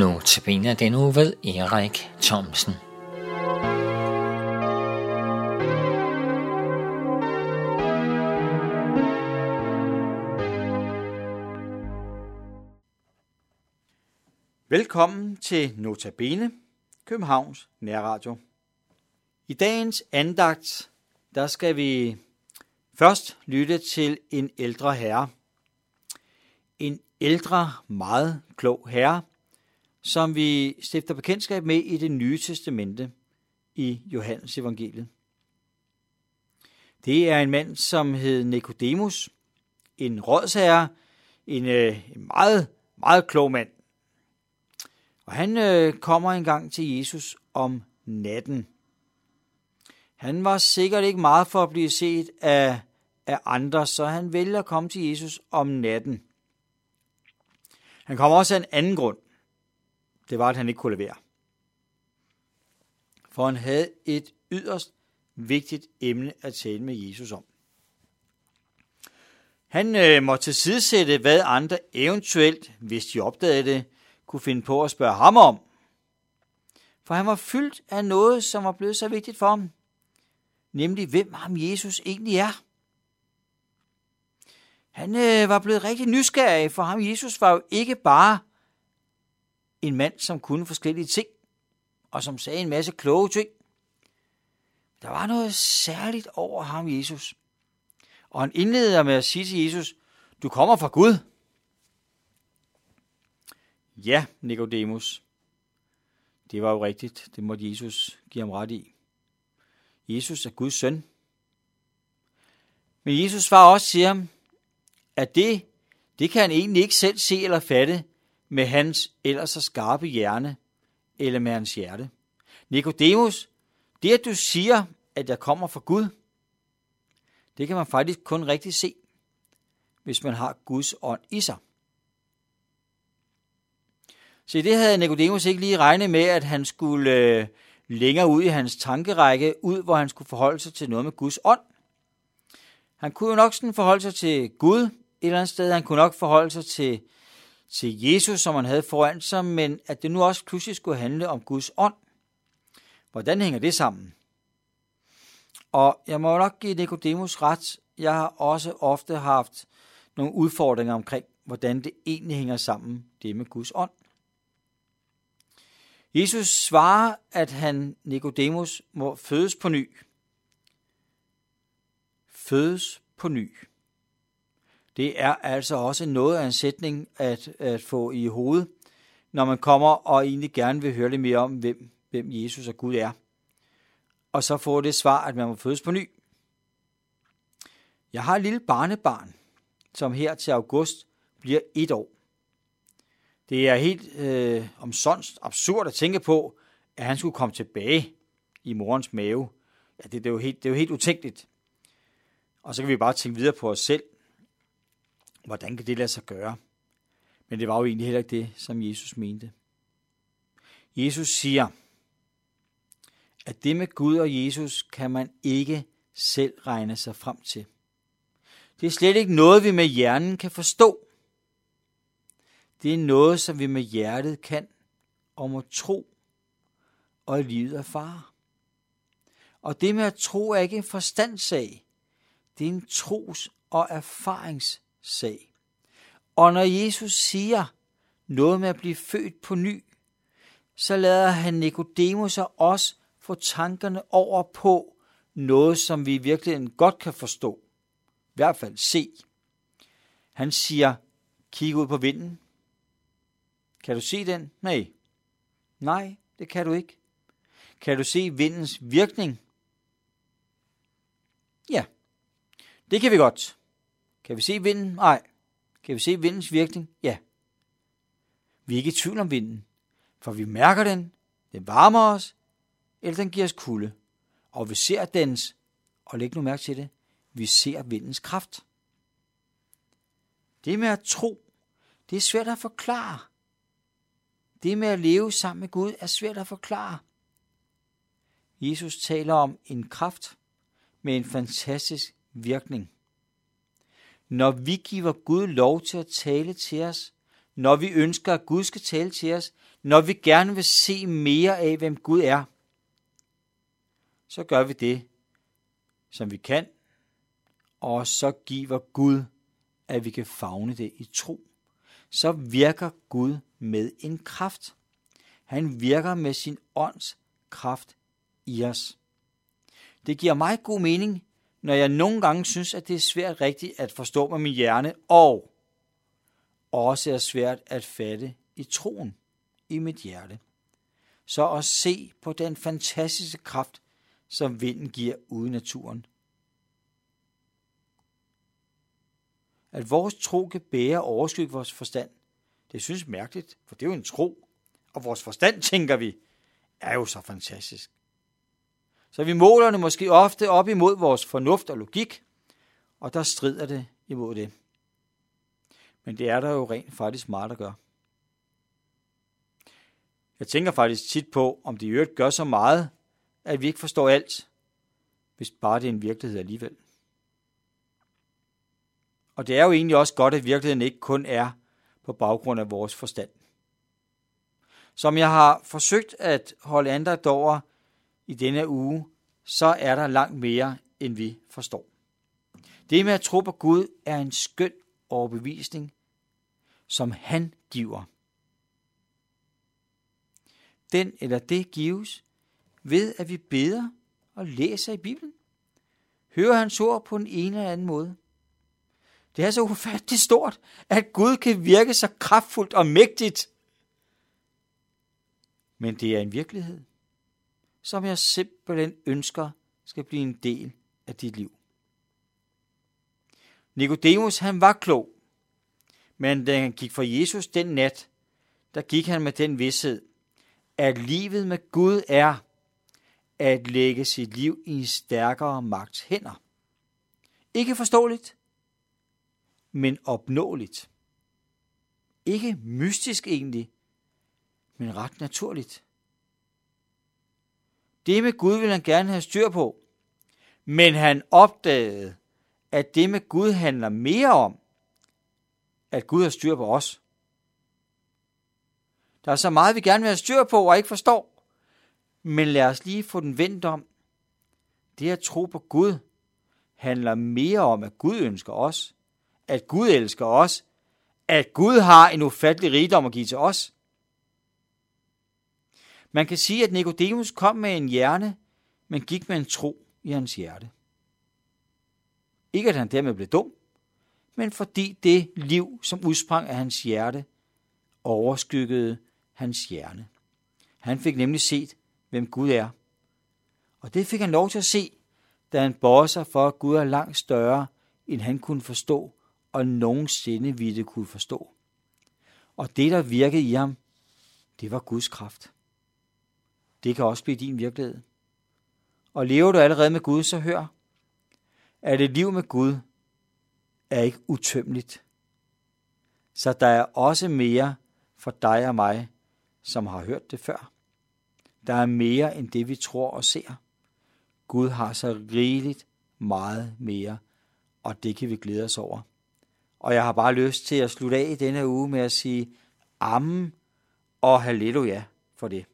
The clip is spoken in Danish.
Nu tabiner den uge ved Erik Thomsen. Velkommen til Notabene, Københavns Nærradio. I dagens andagt, der skal vi først lytte til en ældre herre. En ældre, meget klog herre, som vi stifter bekendtskab med i det nye testamente i Johannes evangeliet. Det er en mand, som hed Nikodemus, en rådsherre, en, øh, en meget, meget klog mand. Og han øh, kommer engang til Jesus om natten. Han var sikkert ikke meget for at blive set af, af andre, så han vælger at komme til Jesus om natten. Han kommer også af en anden grund det var, at han ikke kunne levere. For han havde et yderst vigtigt emne at tale med Jesus om. Han øh, måtte tilsidesætte, hvad andre eventuelt, hvis de opdagede det, kunne finde på at spørge ham om. For han var fyldt af noget, som var blevet så vigtigt for ham. Nemlig, hvem ham Jesus egentlig er. Han øh, var blevet rigtig nysgerrig, for ham Jesus var jo ikke bare en mand, som kunne forskellige ting, og som sagde en masse kloge ting. Der var noget særligt over ham, Jesus. Og han indleder med at sige til Jesus, du kommer fra Gud. Ja, Nikodemus. Det var jo rigtigt. Det måtte Jesus give ham ret i. Jesus er Guds søn. Men Jesus svarer også til ham, at det, det kan han egentlig ikke selv se eller fatte, med hans ellers så skarpe hjerne eller med hans hjerte. Nikodemus, det at du siger, at jeg kommer fra Gud, det kan man faktisk kun rigtig se, hvis man har Guds ånd i sig. Se, det havde Nikodemus ikke lige regnet med, at han skulle øh, længere ud i hans tankerække, ud hvor han skulle forholde sig til noget med Guds ånd. Han kunne jo nok sådan forholde sig til Gud et eller andet sted. Han kunne nok forholde sig til til Jesus, som han havde foran sig, men at det nu også pludselig skulle handle om Guds ånd. Hvordan hænger det sammen? Og jeg må nok give Nikodemus ret. Jeg har også ofte haft nogle udfordringer omkring, hvordan det egentlig hænger sammen, det med Guds ånd. Jesus svarer, at han, Nikodemus, må fødes på ny. Fødes på ny. Det er altså også noget af en sætning at, at få i hovedet, når man kommer og egentlig gerne vil høre lidt mere om, hvem, hvem Jesus og Gud er. Og så får det svar, at man må fødes på ny. Jeg har et lille barnebarn, som her til august bliver et år. Det er helt øh, omsonst absurd at tænke på, at han skulle komme tilbage i morens mave. Ja, det, det, er jo helt, det er jo helt utænkeligt. Og så kan vi bare tænke videre på os selv. Hvordan kan det lade sig gøre? Men det var jo egentlig heller ikke det, som Jesus mente. Jesus siger, at det med Gud og Jesus kan man ikke selv regne sig frem til. Det er slet ikke noget, vi med hjernen kan forstå. Det er noget, som vi med hjertet kan og må tro og i livet erfare. Og det med at tro er ikke en forstandssag. Det er en tros- og erfaringssag sag. Og når Jesus siger noget med at blive født på ny, så lader han Nikodemus og os få tankerne over på noget, som vi virkelig godt kan forstå. I hvert fald se. Han siger, kig ud på vinden. Kan du se den? Nej. Nej, det kan du ikke. Kan du se vindens virkning? Ja, det kan vi godt. Kan vi se vinden? Nej. Kan vi se vindens virkning? Ja. Vi er ikke i tvivl om vinden, for vi mærker den, den varmer os, eller den giver os kulde. Og vi ser dens, og læg nu mærke til det, vi ser vindens kraft. Det med at tro, det er svært at forklare. Det med at leve sammen med Gud er svært at forklare. Jesus taler om en kraft med en fantastisk virkning når vi giver Gud lov til at tale til os, når vi ønsker, at Gud skal tale til os, når vi gerne vil se mere af, hvem Gud er, så gør vi det, som vi kan, og så giver Gud, at vi kan fagne det i tro. Så virker Gud med en kraft. Han virker med sin ånds kraft i os. Det giver mig god mening, når jeg nogle gange synes, at det er svært rigtigt at forstå med min hjerne, og også er svært at fatte i troen i mit hjerte. Så at se på den fantastiske kraft, som vinden giver ude i naturen. At vores tro kan bære overskygge vores forstand, det synes mærkeligt, for det er jo en tro. Og vores forstand, tænker vi, er jo så fantastisk. Så vi måler det måske ofte op imod vores fornuft og logik, og der strider det imod det. Men det er der jo rent faktisk meget at gøre. Jeg tænker faktisk tit på, om det i øvrigt gør så meget, at vi ikke forstår alt, hvis bare det er en virkelighed alligevel. Og det er jo egentlig også godt, at virkeligheden ikke kun er på baggrund af vores forstand. Som jeg har forsøgt at holde andre over i denne uge, så er der langt mere, end vi forstår. Det med at tro på Gud er en skøn overbevisning, som han giver. Den eller det gives ved, at vi beder og læser i Bibelen. Hører hans ord på en ene eller anden måde. Det er så ufatteligt stort, at Gud kan virke så kraftfuldt og mægtigt. Men det er en virkelighed, som jeg simpelthen ønsker skal blive en del af dit liv. Nikodemus, han var klog, men da han gik for Jesus den nat, der gik han med den vidshed, at livet med Gud er at lægge sit liv i en stærkere magts hænder. Ikke forståeligt, men opnåeligt. Ikke mystisk egentlig, men ret naturligt. Det med Gud vil han gerne have styr på, men han opdagede, at det med Gud handler mere om, at Gud har styr på os. Der er så meget, vi gerne vil have styr på og ikke forstår. Men lad os lige få den vendt om. Det at tro på Gud handler mere om, at Gud ønsker os, at Gud elsker os, at Gud har en ufattelig rigdom at give til os. Man kan sige, at Nikodemus kom med en hjerne, men gik med en tro i hans hjerte. Ikke at han dermed blev dum, men fordi det liv, som udsprang af hans hjerte, overskyggede hans hjerne. Han fik nemlig set, hvem Gud er. Og det fik han lov til at se, da han bøjede sig for, at Gud er langt større, end han kunne forstå, og nogensinde ville kunne forstå. Og det, der virkede i ham, det var Guds kraft. Det kan også blive din virkelighed. Og lever du allerede med Gud, så hør, at et liv med Gud er ikke utømmeligt. Så der er også mere for dig og mig, som har hørt det før. Der er mere end det, vi tror og ser. Gud har så rigeligt meget mere, og det kan vi glæde os over. Og jeg har bare lyst til at slutte af i denne uge med at sige Amen og halleluja for det.